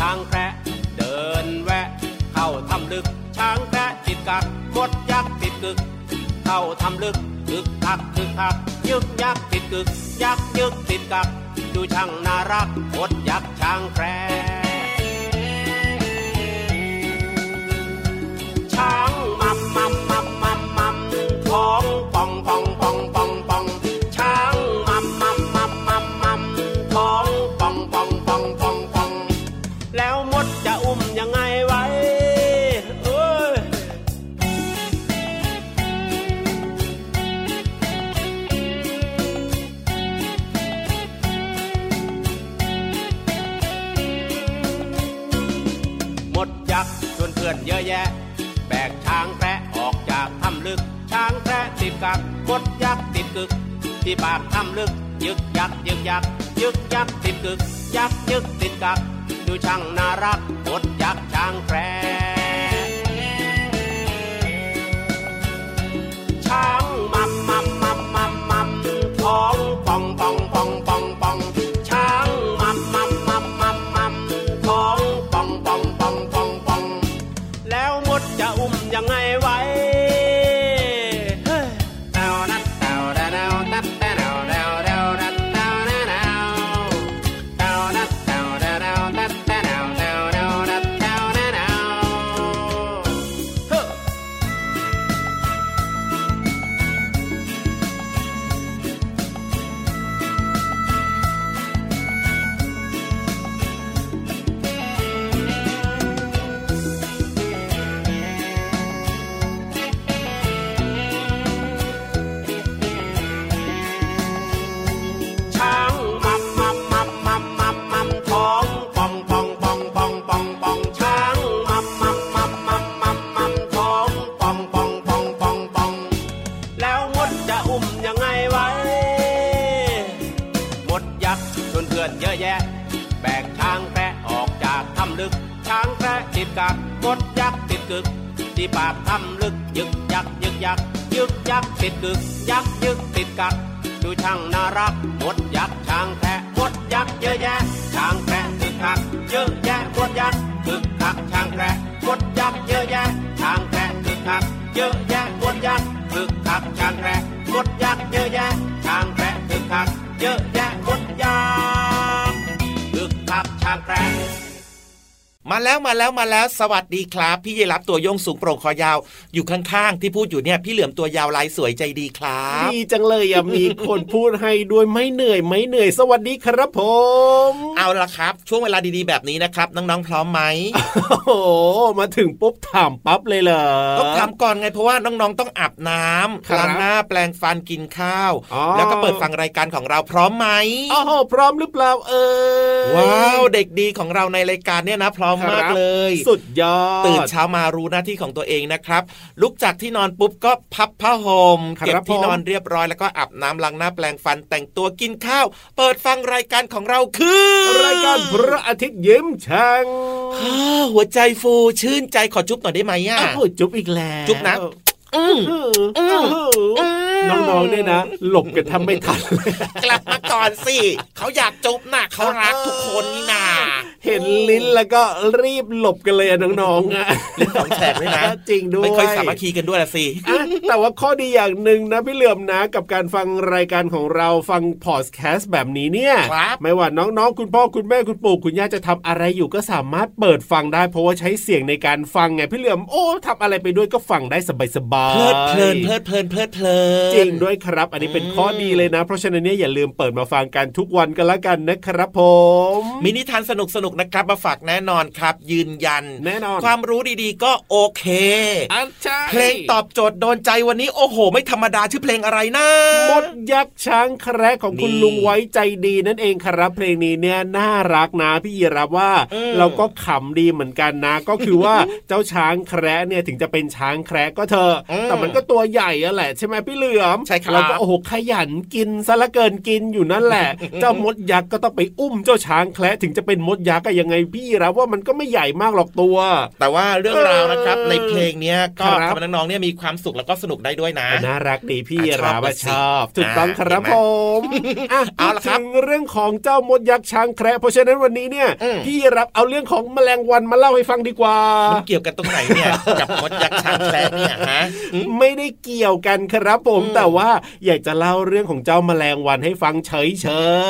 ช้างแพระเดินแวะ เข้าทำลึก ช้างแพระติดกักมดยักษ์ติดกึก เข้าทำลึกกึกทักกึกทักยึกยักษ์ติดกึก ยักษ์ยึกติดกัก ดูช่างน่ารักมดยักษ์ช้างแพระ แท้ติดกักกดยักติดกึก ที่ปากทำลึก ยึกยักยึกยักยึกยักติดกึก ยักยึกติดกัก ดูช่างน่ารักกดยักช่างแคร์ กเยะกวนยักคึกคักช้างแพะมดยักเยอะแยะช้างแพะคึกคักเยอะแยะมดยักคึกคักช้างแพะ มาแล้วมาแล้วมาแล้วสวัสดีครับ พี่ยีรับตัวโยงสูงโปร่งคอยาว อยู่ข้างๆ ที่พูดอยู่เนี่ยพี่เหลือมตัวยาวลายสวยใจดีครับดีจังเลยอะมีคนพูดให้ด้วยไม่เหนื่อยไม่เหนื่อย สวัสดีครับผม เอาละครับ ช่วงเวลาดีๆแบบนี้นะครับ น้องๆพร้อมไหมโอ้โหมาถึงปุ๊บถามปั๊บเลยเหรอต้องทำก่อนไงเพราะว่าน้องๆต้องอาบน้ำครับล้างหน้าแปลงฟันกินข้าวอ๋อแล้วก็เปิดฟังรายการของเราพร้อมไหมโอ้โหพร้อมหรือเปล่าเออว้าวเด็กดีของเราในรายการเนี่ยนะพร้อมมากเลย สุดยอดตื่นเช้ามารู้หน้าที่ของตัวเองนะครับ ลุกจากที่นอนปุ๊บก็พับผ้าห่มครับเก็บที่ผมนอนเรียบร้อยแล้วก็อาบน้ำล้างหน้าแปลงฟันแต่งตัวกินข้าว เปิดฟังรายการของเราคือ รายการพระอาทิตย์ยิ้มช่างฮ่าหัวใจฟูชื่นใจขอจุ๊บหน่อยได้ไหมอะโอ้โหจุ๊บอีกแล้วจุ๊บนะอืมอืม น้องๆเนี่ยนะ หลบกันทำไม่ทันเลยกลับมาก่อนสิเขาอยากจุ๊บนะเขารักทุกคนนี่นาเห็นลิ้นแล้วก็รีบหลบกันเลยอะน้องๆอะลิ้นสองแฉกด้วยนะจริงด้วยไม่ค่อยสามัคคีกันด้วยละสิอะแต่ว่าข้อดีอย่างหนึ่งนะพี่เหลื่อมนะกับการฟังรายการของเราฟังพอดแคสต์แบบนี้เนี่ยครับไม่ว่าน้องๆ คุณพ่อคุณแม่คุณปู่คุณย่าจะทำอะไรอยู่ก็สามารถเปิดฟังได้ เพราะว่าใช้เสียงในการฟังไงพี่เหลื่อมโอ้ทำอะไรไปด้วยก็ฟังได้สบายๆเพลิดเพลินเพลิดเพลินเพลิดเพลินจริงด้วยครับ อันนี้เป็นข้อดีเลยนะ เพราะฉะนั้นเนี่ยอย่าลืมเปิดมาฟังกันทุกวันกันละกันนะครับผม มินิทานสนุกสนุกๆนะครับมาฝากแน่นอนครับ ยืนยัน แน่นอน ความรู้ดีๆ ก็โอเคอะใช่เพลงตอบโจทย์โดนใจวันนี้โอ้โห ไม่ธรรมดาชื่อเพลงอะไรนะมดยักษ์ช้างแคระของคุณนี่ลุงไว้ใจดีนั่นเองครับเพลงนี้เนี่ยน่ารักนะพี่ยีรับว่าอืมเราก็ขำดีเหมือนกันนะ ก็คือว่าเจ้าช้างแคระเนี่ยถึงจะเป็นช้างแคระก็เถอะแต่มันก็ตัวใหญ่อะแหละใช่ไหมพี่เหลือมใช่ครับเราก็โอ้โหขยันกินซะเหละเกินกินอยู่นั่นแหละ เจ้ามดยักษ์ก็ต้องไปอุ้มเจ้าช้างแคระถึงจะเป็นมดยักษ์อะยังไงพี่รับว่ามันก็ไม่ใหญ่มากหรอกตัว แต่ว่าเรื่องราวนะครับเออในเพลงเนี้ยก็ครับทำให้น้องๆเนี่ยมีความสุขแล้วก็สนุกได้ด้วยนะน่ารักดีพี่อะชอบรับว่าละสิชอบถูกต้องอะครับเห็นไหมผมอะเอาละครับพูดถึงเรื่องของเจ้ามดยักษ์ช้างแคระเพราะฉะนั้นวันนี้เนี่ยอืมพี่รับเอาเรื่องของแมลงวันมาเล่าให้ฟังดีกว่ามันเกี่ยวกันตรงไหนเนี่ยกับมดยักษ์ช้างแคระเนี่ยฮะไม่ได้เกี่ยวกันครับผม แต่ว่าอยากจะเล่าเรื่องของเจ้าแมลงวันให้ฟังเฉยเฉ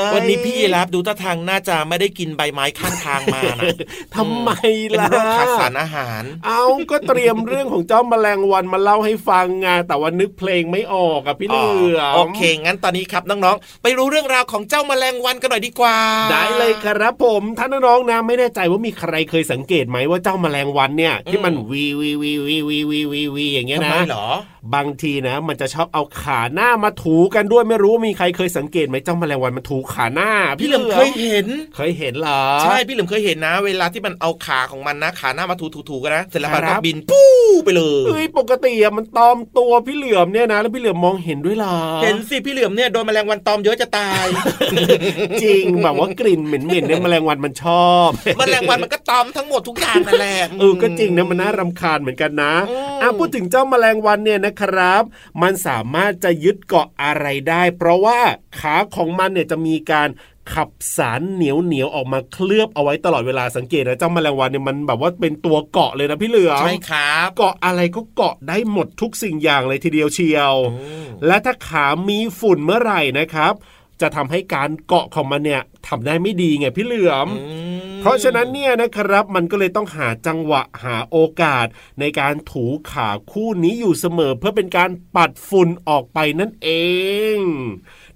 ยวันนี้พี่รับดูท่าทางน่าจะไม่ได้กินใบไม้ข้างทางมานะทำไมล่ะเป็นเรื่องขาดสารอาหาร เอาก็เตรียมเรื่องของเจ้าแมลงวันมาเล่าให้ฟังไงแต่ว่านึกเพลงไม่ออกอะพี่เหลือโอเค งั้นตอนนี้ครับน้องๆ ไปรู้เรื่องราวของเจ้าแมลงวันกันหน่อยดีกว่า ได้เลยครับผมท่านน้องๆนะไม่แน่ใจว่ามีใครเคยสังเกตไหมว่าเจ้าแมลงวันเนี่ยที่มันวีวีวีวีวีวีวีอย่างเงี้ยนะหรอบางทีนะ มันจะชอบเอาขาหน้ามาถูกันด้วยไม่รู้ว่ามีใครเคยสังเกตไหมเจ้าแมลงวันมันถูขาหน้า พี่เหลิมเคยเห็น เคยเห็นเหรอใช่พี่เหลิมเคยเห็นนะ เวลาที่มันเอาขาของมันนะขาหน้ามาถูๆๆกันนะเสร็จแล้วมันครัก็บบินปู้ไปเลยเอ้ยปกติอะมันตอมตัวพี่เหลือมเนี่ยนะแล้วพี่เหลือมมองเห็นด้วยเหรอเห็นสิพี่เหลือมเนี่ยโดนแมลงวันตอมเยอะจะตาย จริงแบบว่ากลิ่นเหม็นๆเนี่ยแมลงวันมันชอบแมลงวันมันก็ตอมทั้งหมดทุกอย่างนั่นแหละเออก็จริงนะมันน่ารำคาญเหมือนกันนะ อืมอะพูดถึงเจ้าแมลงวันเนี่ยนะครับ มันสามารถจะยึดเกาะอะไรได้ เพราะว่าขาของมันเนี่ยจะมีการขับสารเหนียวเหนียวๆออกมาเคลือบเอาไว้ตลอดเวลาสังเกตนะเจ้าแมลงวันเนี่ยมันแบบว่าเป็นตัวเกาะเลยนะพี่เหลือมใช่ครับเกาะอะไรก็เกาะได้หมดทุกสิ่งอย่างเลยทีเดียวเชียวอืมและถ้าขามีฝุ่นเมื่อไหร่นะครับ จะทำให้การเกาะของมันเนี่ยทำได้ไม่ดีไงพี่เหลือมอืมเพราะฉะนั้นเนี่ยนะครับมันก็เลยต้องหาจังหวะหาโอกาส ในการถูขาคู่นี้อยู่เสมอ เพื่อเป็นการปัดฝุ่นออกไปนั่นเอง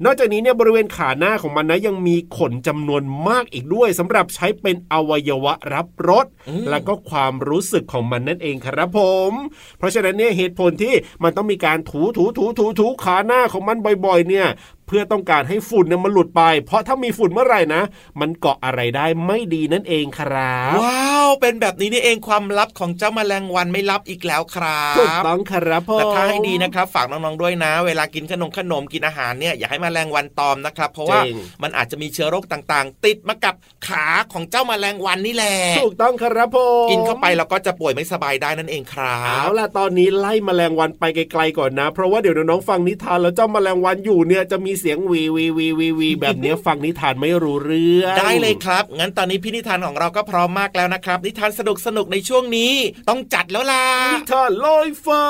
นอกจากนี้เนี่ยบริเวณขาหน้าของมันนะยังมีขนจำนวนมากอีกด้วยสำหรับใช้เป็นอวัยวะรับรสอืมและก็ความรู้สึกของมันนั่นเองครับผม เพราะฉะนั้นเนี่ยเหตุผลที่มันต้องมีการถูถูถูถูถูขาหน้าของมันบ่อย ๆ เนี่ยเพื่อต้องการให้ฝุ่นเนี่ยมันหลุดไป เพราะถ้ามีฝุ่นเมื่อไหร่นะ มันเกาะอะไรได้ไม่ดีนั่นเองครับ ว้าว เป็นแบบนี้นี่เองความลับของเจ้าแมลงวันไม่ลับอีกแล้วครับถูกต้องครับผมแต่ถ้าให้ดีนะครับฝากน้องๆด้วยนะ เวลากินขนมขนมกินอาหารเนี่ยอย่าให้แมลงวันตอมนะครับ เพราะว่าจริงมันอาจจะมีเชื้อโรคต่างๆ ติดมากับขาของเจ้าแมลงวันนี่แหละถูกต้องครับผมกินเข้าไปเราก็จะป่วยไม่สบายได้นั่นเองครัเอาบล่ะตอนนี้ไล่แมลงวันไปไกลๆก่อนนะ เพราะว่าเดี๋ยวน้องๆฟังนิทานแล้วเจ้าแมลงวันอยู่เนี่ยจะมีเสียงวีวีวีวีวีแบบเนี้ยฟังนิทานไม่รู้เรื่องได้เลยครับ งั้นตอนนี้พี่นิทานของเราก็พร้อมมากแล้วนะครับ นิทานสนุกสนุกๆในช่วงนี้ ต้องจัดแล้วล่ะนิทานลอยฟ้า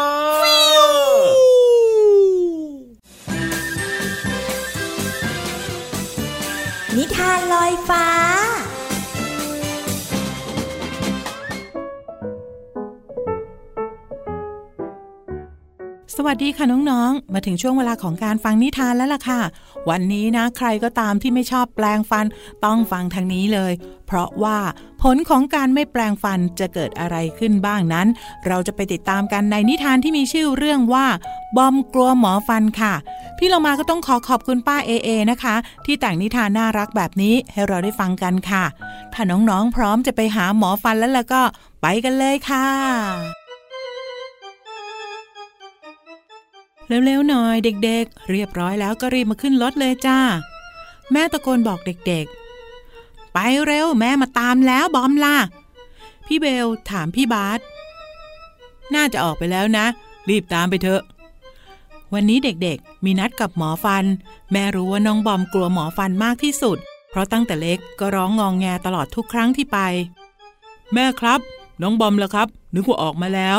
นิทานลอยฟ้า สวัสดีค่ะน้องๆ มาถึงช่วงเวลาของการฟังนิทานแล้วล่ะค่ะ วันนี้นะใครก็ตามที่ไม่ชอบแปลงฟันต้องฟังทางนี้เลย เพราะว่าผลของการไม่แปลงฟันจะเกิดอะไรขึ้นบ้างนั้น เราจะไปติดตามกันในนิทานที่มีชื่อเรื่องว่า บอมกลัวหมอฟันค่ะ พี่เรามาก็ต้องขอขอบคุณป้าเอเอนะคะ ที่แต่งนิทานน่ารักแบบนี้ให้เราได้ฟังกันค่ะ ถ้าน้องๆพร้อมจะไปหาหมอฟันแล้วล่ะก็ไปกันเลยค่ะ เร็วๆหน่อยเด็กๆ เรียบร้อยแล้วก็รีบมาขึ้นรถเลยจ้า แม่ตะโกนบอกเด็กๆ ไปเร็วแม่มาตามแล้วบอมล่ะ พี่เบลถามพี่บาสน่าจะออกไปแล้วนะ รีบตามไปเถอะ วันนี้เด็กๆ มีนัดกับหมอฟัน แม่รู้ว่าน้องบอมกลัวหมอฟันมากที่สุด เพราะตั้งแต่เล็กก็ร้องงองแงตลอดทุกครั้งที่ไป แม่ครับ น้องบอมล่ะครับ นึกว่าออกมาแล้ว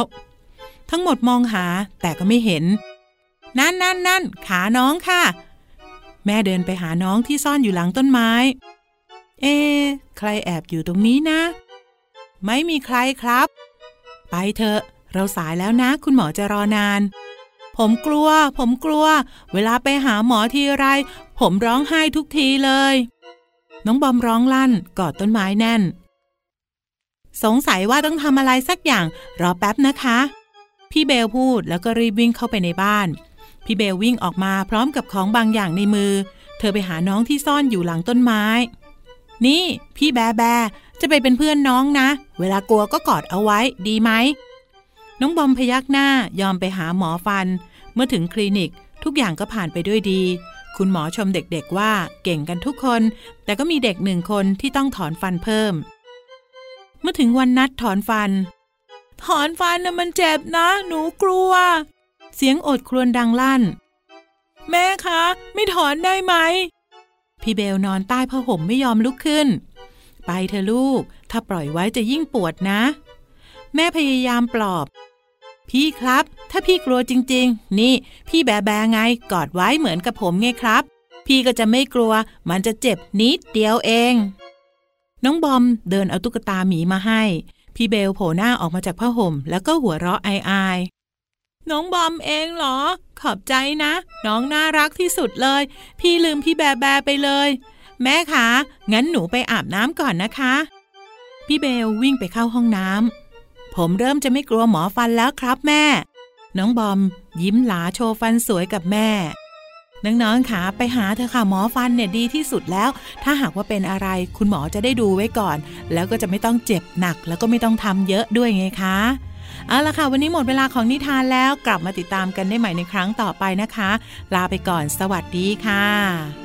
ทั้งหมดมองหาแต่ก็ไม่เห็น นั่นนั่นนั่นขาน้องค่ะ แม่เดินไปหาน้องที่ซ่อนอยู่หลังต้นไม้ เอ๊ใครแอบอยู่ตรงนี้นะ ไม่มีใครครับ ไปเถอะ เราสายแล้วนะ คุณหมอจะรอนาน ผมกลัว ผมกลัว เวลาไปหาหมอทีไร ผมร้องไห้ทุกทีเลย น้องบอมร้องลั่นกอดต้นไม้แน่น สงสัยว่าต้องทำอะไรสักอย่าง รอแป๊บนะคะ พี่เบลพูดแล้วก็รีบวิ่งเข้าไปในบ้าน พี่เบลวิ่งออกมาพร้อมกับของบางอย่างในมือ เธอไปหาน้องที่ซ่อนอยู่หลังต้นไม้ นี่ พี่แบแบจะไปเป็นเพื่อนน้องนะ เวลากลัวก็กอดเอาไว้ ดีไหม น้องบอมพยักหน้ายอมไปหาหมอฟัน เมื่อถึงคลินิกทุกอย่างก็ผ่านไปด้วยดี คุณหมอชมเด็กๆว่าเก่งกันทุกคน แต่ก็มีเด็กหนึ่งคนที่ต้องถอนฟันเพิ่ม เมื่อถึงวันนัดถอนฟัน ถอนฟันน่ะมันเจ็บนะ หนูกลัว เสียงโอดครวญดังลั่น แม่คะ ไม่ถอนได้ไหม พี่เบลนอนใต้ผ้าห่มไม่ยอมลุกขึ้น ไปเธอะลูก ถ้าปล่อยไว้จะยิ่งปวดนะ แม่พยายามปลอบ พี่ครับ ถ้าพี่กลัวจริง ๆ นี่ พี่แบแบไงกอดไว้เหมือนกับผมไงครับ พี่ก็จะไม่กลัว มันจะเจ็บนิดเดียวเอง น้องบอมเดินเอาตุ๊กตาหมีมาให้พี่เบลโผล่หน้าออกมาจากผ้าห่ม แล้วก็หัวเราะอาย น้องบอมเองเหรอ ขอบใจนะ น้องน่ารักที่สุดเลย พี่ลืมพี่แบแบไปเลย แม่คะ งั้นหนูไปอาบน้ำก่อนนะคะ พี่เบลวิ่งไปเข้าห้องน้ำ ผมเริ่มจะไม่กลัวหมอฟันแล้วครับแม่ น้องบอม ยิ้มหลาโชว์ฟันสวยกับแม่ น้องๆขาไปหาเธอค่ะหมอฟันเนี่ยดีที่สุดแล้ว ถ้าหากว่าเป็นอะไรคุณหมอจะได้ดูไว้ก่อน แล้วก็จะไม่ต้องเจ็บหนัก แล้วก็ไม่ต้องทำเยอะด้วยไงคะ เอาละค่ะ วันนี้หมดเวลาของนิทานแล้วกลับมาติดตามกันได้ใหม่ในครั้งต่อไปนะคะ ลาไปก่อนสวัสดีค่ะ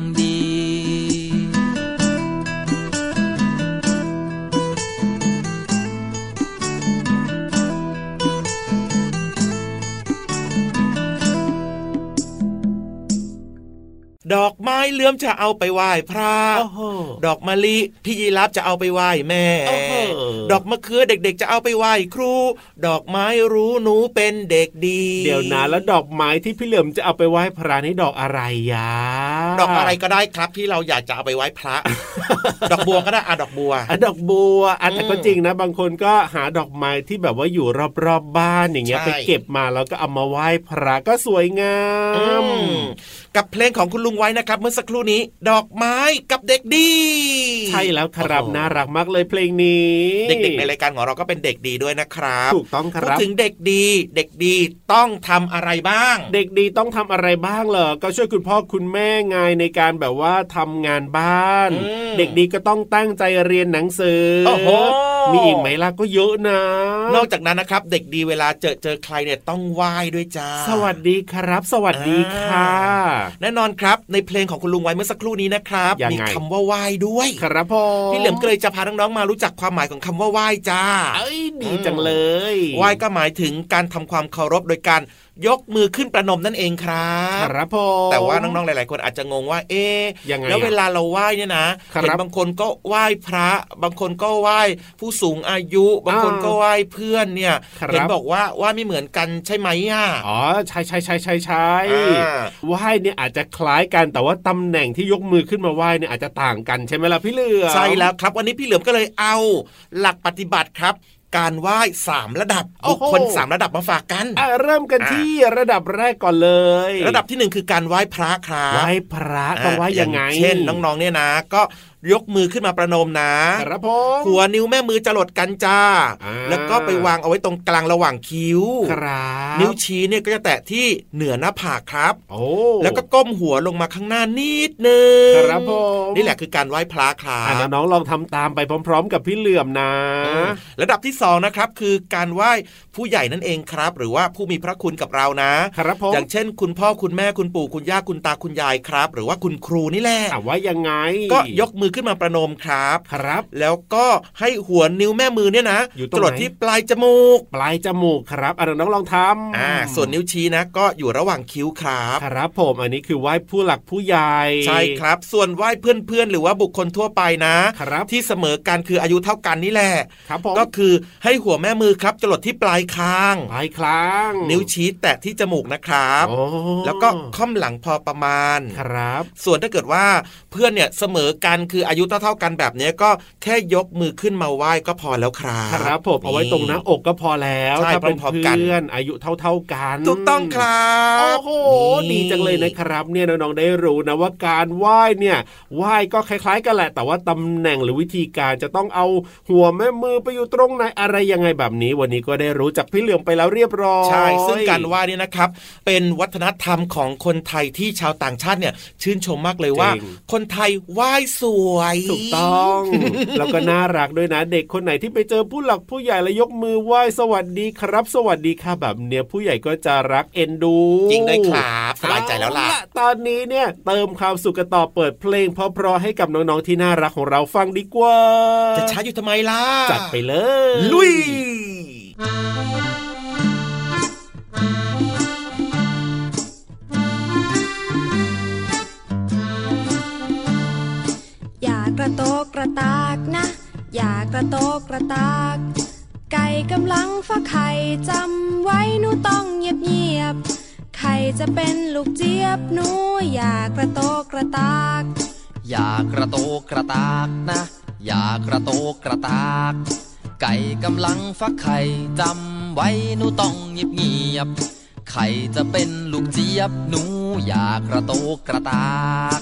ดีดอกไม้เลื่อมจะเอาไปไหว้พระโอ้โหดอกมะลิพี่ยีรับจะเอาไปไหว้แม่โอ้โหดอกมะเขือเด็กๆ จะเอาไปไหว้ครู ดอกไม้รู้หนูเป็นเด็กดี เดี๋ยวนะแล้วดอกไม้ที่พี่เหลือมจะเอาไปไหว้พระนี่ดอกอะไรยะดอกอะไรก็ได้ครับที่เราอยากจะเอาไปไหว้พระ ดอกบัวก็ได้อะดอกบัวอะดอกบัวอะแต่อืมก็จริงนะ บางคนก็หาดอกไม้ที่แบบว่าอยู่รอบๆบบ้านอย่างเงี้ยใช่ไปเก็บมาแล้วก็เอามาไหว้พระก็สวยงาอืมมกับเพลงของคุณลุงไว้นะครับเมื่อสักครู่นี้ ดอกไม้กับเด็กดี ใช่แล้วครับโอ้โหน่ารักมากเลยเพลงนี้ เด็กๆในรายการของเราก็เป็นเด็กดีด้วยนะครับถูกต้องคพูดรับถึงเด็กดี เด็กดีต้องทำอะไรบ้าง เด็กดีต้องทำอะไรบ้างเหรอก็ช่วยคุณพ่อคุณแม่ไงในการแบบว่าทำงานบ้านอืมเด็กดีก็ต้องตั้งใจเรียนหนังสือโอ้โหมีอีกไหมล่ะก็เยอะนะ นอกจากนั้นนะครับ เด็กดีเวลาเจอเจอใครเนี่ยต้องไหว้ด้วยจ้าสวัสดีครับ สวัสดีค่ะ แน่นอนครับในเพลงของคุณลุงไว้เมื่อสักครู่นี้นะครับยังมีไงคำว่าไหว้ด้วย ครับผมพี่เหลิมก็เลยจะพาน้องๆมารู้จักความหมายของคำว่าไหว้จ้าเอ้ยดีจังเลยไหว้ก็หมายถึงการทำความเคารพโดยการยกมือขึ้นประนมนั่นเองครับครับผมแต่ว่าน้องๆหลาย ๆ คนอาจจะงงว่า เอ๊ะยังไงแล้วเวอะลาเราไหว้เนี่ยนะครับเห็นบางคนก็ไหว้พระ บางคนก็ไหว้ผู้สูงอายุ บางคนก็ไหว้เพื่อนเนี่ยครับเห็นบอกว่าไหว้ไม่เหมือนกันใช่ไหมอะอ๋อใช่ใช่ใช่ใช่ใช่อ่าไหว้เนี่ยอาจจะคล้ายกันแต่ว่าตำแหน่งที่ยกมือขึ้นมาไหว้เนี่ยอาจจะต่างกันใช่ไหมล่ะพี่เหลือมใช่แล้วครับ วันนี้พี่เหลือมก็เลยเอาหลักปฏิบัติครับ การไหว้สามระดับโอ้บุคโหคลสามระดับมาฝากกันอะเริ่มกันอะที่ระดับแรกก่อนเลย ระดับที่หนึ่งคือการไหว้พระครับไหว้พระต้องไหว้ยังไงอาเช่นน้องๆเนี่ยนะ ก็ ยกมือขึ้นมาประนมนะครับผมหัวนิ้วแม่มือจะหลดกันจ้าอ่าแล้วก็ไปวางเอาไว้ตรงกลางระหว่างคิ้วครับนิ้วชี้เนี่ยก็จะแตะที่เหนือหน้าผากครับ โอ้แล้วก็ก้มหัวลงมาข้างหน้านิดนึงครับผมนี่แหละคือการไหว้พระครัอะบน้องๆลองทำตามไปพร้อม ๆ กับพี่เหลื่อมนะอืมระดับที่สองนะครับคือการไหว้ผู้ใหญ่นั่นเองครับ หรือว่าผู้มีพระคุณกับเรานะครับผมอย่างเช่น คุณพ่อคุณแม่คุณปู่คุณย่าคุณตาคุณยายครับ หรือว่าคุณครูนี่แหละอะว่ายังไงก็ยกมือขึ้นมาประนมครับครับ แล้วก็ให้หัวนิ้วแม่มือเนี่ยนะอยู่ตรงจไหนรดที่ปลายจมูก ปลายจมูกครับอะน้องๆลองทำอ่าส่วนนิ้วชี้นะ ก็อยู่ระหว่างคิ้วครับครับผมอันนี้คือไหว้ผู้หลักผู้ใหญ่ใช่ครับ ส่วนไหว้เพื่อนๆ หรือว่าบุคคลทั่วไปนะครับที่เสมอกันคืออายุเท่ากันนี่แหละครับผมก็คือให้หัวแม่มือครับจรดที่ปลายคางปลายครั้งนิ้วชี้แตะที่จมูกนะครับโอ้แล้วก็ค่อมหลังพอประมาณครับ ส่วนถ้าเกิดว่าเพื่อนเนี่ยเสมอกันคืออายุเท่าๆกันแบบเนี้ยก็แค่ยกมือขึ้นมาไหว้ก็พอแล้วครับครับผมเอาไว้ตรงหน้าอกก็พอแล้วใช่ถ้าเป็นพร้อมๆกันเพื่อนอายุเท่า ๆกันถูกต้องครับโอ้โหดีจังเลยนะครับ เนี่ยน้องๆได้รู้นะว่าการไหว้เนี่ยไหว้ก็คล้าย ๆ กันแหละ แต่ว่าตำแหน่งหรือวิธีการจะต้องเอาหัวแม่มือไปอยู่ตรงไหนอะไรยังไงแบบนี้ วันนี้ก็ได้รู้จากพี่เหลือมไปแล้วเรียบร้อยใช่ซึ่งการไหว้เนี่ยนะครับ เป็นวัฒนธรรมของคนไทยที่ชาวต่างชาติเนี่ยชื่นชมมากเลยว่าจริงคนไทยไหว้สวยถูกต้อง แล้วก็น่ารักด้วยนะ เด็กคนไหนที่ไปเจอผู้หลักผู้ใหญ่แล้วยกมือไหว้สวัสดีครับ สวัสดีค่ะแบบเนี้ยผู้ใหญ่ก็จะรักเอ็นดูจริงด้วยครับสบายใจแล้วล่ะเอาตอนนี้เนี่ยเติมความสุขกันต่อเปิดเพลงเพราะๆให้กับน้องๆที่น่ารักของเราฟังดีกว่า จะช้าอยู่ทำไมล่ะ จัดไปเลย ลุย กระโตกกระตากนะ อย่ากระโตกกระตาก ไก่กำลังฟักไข่จำไว้หนูต้องเงียบเงียบไข่จะเป็นลูกเจี๊ยบหนูอย่ากระโตกกระตาก อย่ากระโตกกระตากนะ อย่ากระโตกกระตาก ไก่กำลังฟักไข่จำไว้หนูต้องเงียบเงียบไข่จะเป็นลูกเจี๊ยบหนูอย่ากระโตกกระตาก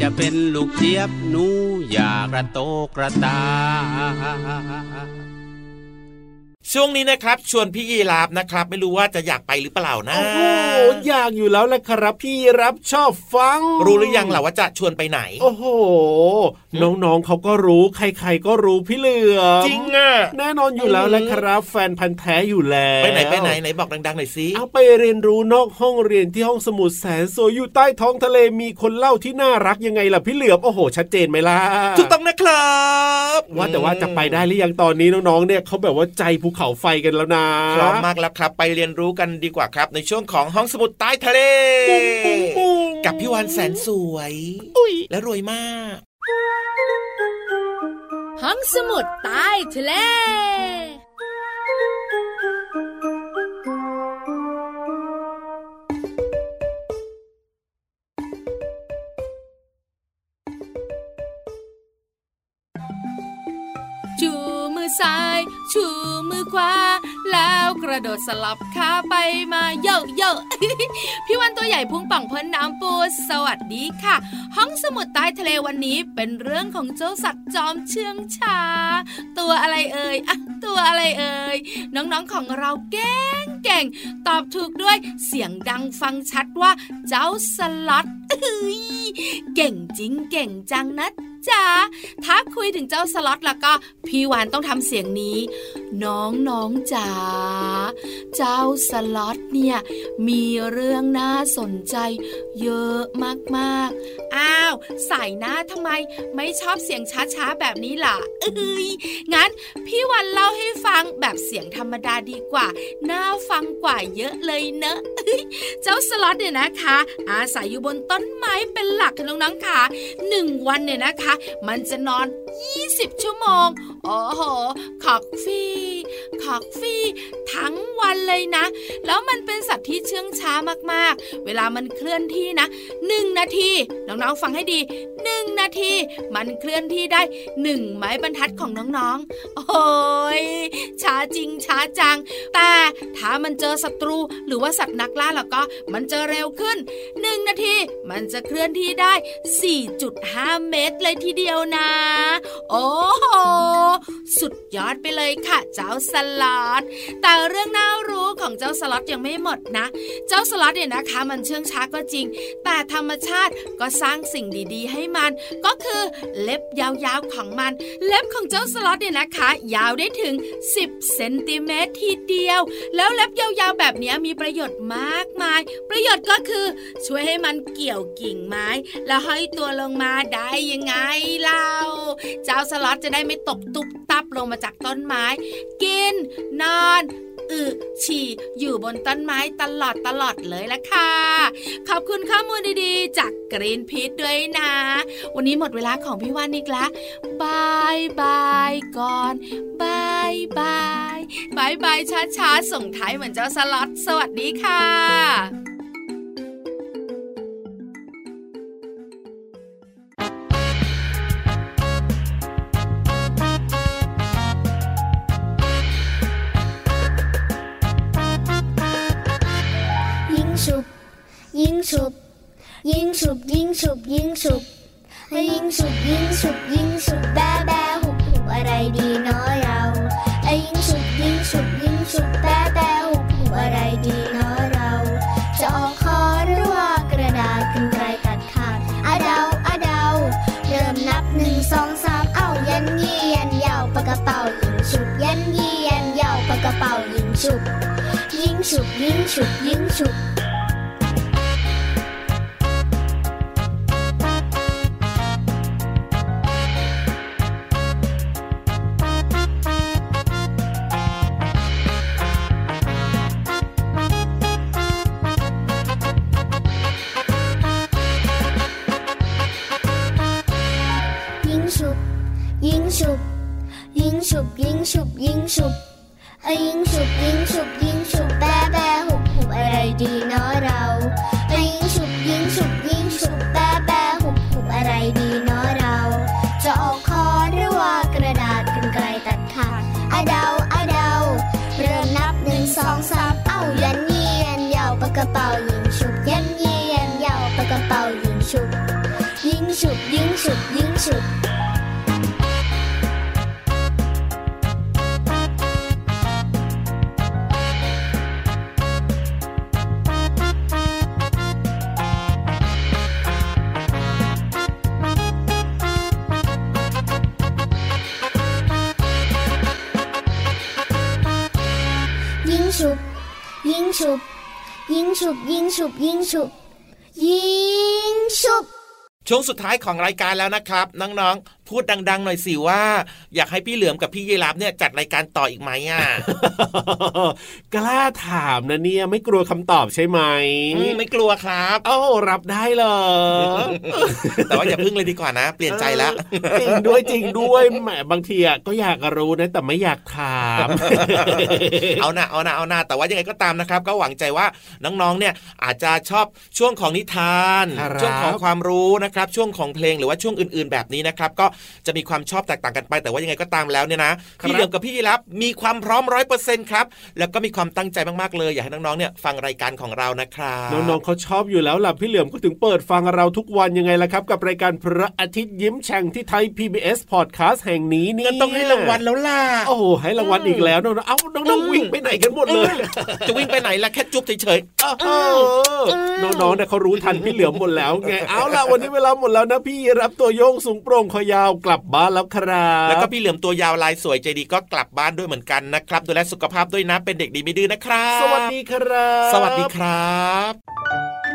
จะเป็นลูกเจี๊ยบหนูอย่ากระโตกกระตากช่วงนี้นะครับ ชวนพี่ยีราฟนะครับ ไม่รู้ว่าจะอยากไปหรือเปล่านะ โอ้โหอยากอยู่แล้วแหละครับพี่รับชอบฟัง รู้หรือยังล่ะว่าจะชวนไปไหน โอ้โหน้องๆเขาก็รู้ใครๆก็รู้พี่เหลือมจริงอะแน่นอนอยู่แล้วแหละครับแฟนพันธ์แท้อยู่แล้วไปไหนไปไหนไหนบอกดังๆหน่อยสิเอาไปเรียนรู้นอกห้องเรียนที่ห้องสมุดแสนสวยอยู่ใต้ท้องทะเลมีคนเล่าที่น่ารักยังไงล่ะพี่เหลือมโอ้โห ชัดเจนไหมล่ะถูกต้องนะครับ ว่าแต่ว่าจะไปได้หรือยังตอนนี้น้องๆเนี่ยเขาแบบว่าใจภูเขาไฟกันแล้วนะพร้อมมากแล้วครับ ไปเรียนรู้กันดีกว่าครับ ในช่วงของห้องสมุดใต้ทะเล กับพี่วันแสนสวย และรวยมาก ห้องสมุดใต้ทะเล ระโดดสลับขาไปมาเยอะเยอะพี่วันตัวใหญ่พุ่งป่องพ้นน้ำปูสวัสดีค่ะ ห้องสมุดใต้ทะเลวันนี้เป็นเรื่องของเจ้าสัตว์จอมเชื่องช้า ตัวอะไรเอ่ยอะตัวอะไรเอ่ยน้องๆของเราเก่งเก่ง ตอบถูกด้วยเสียงดังฟังชัดว่า เจ้าสล็อตเก่งจริงเก่งจังนะ จ๊ะถ้าคุยถึงเจ้าสล็อตแล้วก็พี่วานต้องทำเสียงนี้ น้องน้องจ๋าเจ้าสล็อตเนี่ยมีเรื่องน่าสนใจ เยอะมากๆอ้าวใส่หน้าทำไมไม่ชอบเสียงช้าๆแบบนี้ล่ะเอ้ยงั้นพี่วันเล่าให้ฟังแบบเสียงธรรมดาดีกว่า น่าฟังกว่าเยอะเลยเนอะเจ้าสล็อตเนี่ยนะคะ อาศัยอยู่บนต้นไม้เป็นหลักน้องๆค่ะหนึ่งวันเนี่ยนะคะมันจะนอน 20 ชั่วโมง โอ้โห ขอกฟี่ขอกฟี่ทั้งวันเลยนะ แล้วมันเป็นสัตว์ที่เชื่องช้ามากๆ เวลามันเคลื่อนที่นะหนึ่งนาที น้องๆฟังให้ดีหนึ่งนาที มันเคลื่อนที่ได้หนึ่งไม้บรรทัดของน้องๆ โอ้ยช้าจริงช้าจัง แต่ถ้ามันเจอศัตรูหรือว่าสัตว์นักล่าแล้วก็มันจะเร็วขึ้นหนึ่งนาที มันจะเคลื่อนที่ได้ 4.5 เมตรเลยทีเดียวนะ โอ้โห ยอดไปเลยค่ะ เจ้าสล็อตแต่เรื่องน่ารู้ของเจ้าสล็อตยังไม่หมดนะ เจ้าสล็อตเนี่ยนะคะ มันเชื่องช้าก็จริง แต่ธรรมชาติก็สร้างสิ่งดีๆ ให้มัน ก็คือเล็บยาวๆของมัน เล็บของเจ้าสล็อตเนี่ยนะคะ ยาวได้ถึง 10เซนติเมตรทีเดียว แล้วเล็บยาวๆแบบนี้มีประโยชน์มากมาย ประโยชน์ก็คือช่วยให้มันเกี่ยวกิ่งไม้ แล้วห้อยตัวลงมาได้ยังไงเล่า เจ้าสล็อตจะได้ไม่ตกตุบตับลงมาจากต้นไม้ กิน นอนอึฉี่อยู่บนต้นไม้ตลอดตลอดเลยละค่ะ ขอบคุณข้อมูลดีๆ จากกรีนพีซด้วยนะ วันนี้หมดเวลาของพี่วานอีกแล้ว บ๊ายบายก่อน บ๊ายบายยบายบายช้าๆ ส่งท้ายเหมือนเจ้าสล็อตสวัสดีค่ะ ฉุบ ยิงฉุบ ยิงฉุบ ยิงฉุบให้ยิงฉุบ ยิงฉุบ ยิงฉุบ แบแบหุบหุบอะไรดีน้อยเราไอ้ยิงฉุบ ยิงฉุบ ยิงฉุบ แบแบหุบหุบอะไรดีน้อยเรา จะออกคอหรือว่ากระดาษกันไกลตัดขาดอะเดาอะเดาเริ่มนับหนึ่งสองสามเอ้ายันยี่ยันยาวปากกระเป๋ายิงฉุบ ยันยี่ยันยาวปากกระเป๋ายิงฉุบ ยิงฉุบ ยิงฉุบ ยิงฉุบ social ฉุบ ยิงฉุบ ยิงฉุบ ยิงฉุบ ยิงฉุบช่วงสุดท้ายของรายการแล้วนะครับ น้องๆ พูดดัง ๆ หน่อยสิว่า อยากให้พี่เหลือมกับพี่ยีรับเนี่ยจัดรายการต่ออีกไหมอะกล้าถามนะเนี่ยไม่กลัวคำตอบใช่ไหมอืมไม่กลัวครับโอ้รับได้เลยแต่ว่าอย่าพึ่งเลยดีกว่านะ เปลี่ยนใจแล้วจริงด้วยจริงด้วยแหมบางทีอะก็อยากรู้นะ แต่ไม่อยากถาม เอานะเอานะเอานะแต่ว่ายังไงก็ตามนะครับ ก็หวังใจว่าน้องๆเนี่ยอาจจะชอบช่วงของนิทานครับช่วงของความรู้นะครับ ช่วงของเพลงหรือว่าช่วงอื่น ๆ แบบนี้นะครับ ก็จะมีความชอบแตกต่างกันไป แต่ว่ายังไงก็ตามแล้วเนี่ยนะพี่เหลือมกับพี่ยีรับมีความพร้อมร้อยเปอร์เซ็นต์ครับแล้วก็มีความตั้งใจมากๆเลยอยากให้น้องๆเนี่ยฟังรายการของเรานะครับน้องๆเขาชอบอยู่แล้วล่ะพี่เหลือมก็ถึงเปิดฟังเราทุกวันยังไงล่ะครับ กับรายการพระอาทิตย์ยิ้มแฉ่งที่ไทย PBS Podcast แห่งนี้นี่ต้องให้รางวัลแล้วล่ะโอ้โหให้รางวัลอีกแล้วน้องๆเอ้าน้องๆวิ่งไปไหนกันหมดเลยจะวิ่งไปไหนล่ะแค่จุ๊บเฉยๆน้องๆเนี่ยเขารู้ทันพี่เหลือมหมดแล้วไงเอาล่ะวันนี้เวลาหมดแล้วนะพี่รับตัวโยงสูงโปร่งคอยาวกลับบ้านแล้วครับแล้วก็พี่เหลือมตัวยาวลายสวยใจดีก็กลับบ้านด้วยเหมือนกันนะครับดูแลสุขภาพด้วยนะเป็นเด็กดีไม่ดื้อนะครับ สวัสดีครับ สวัสดีครับ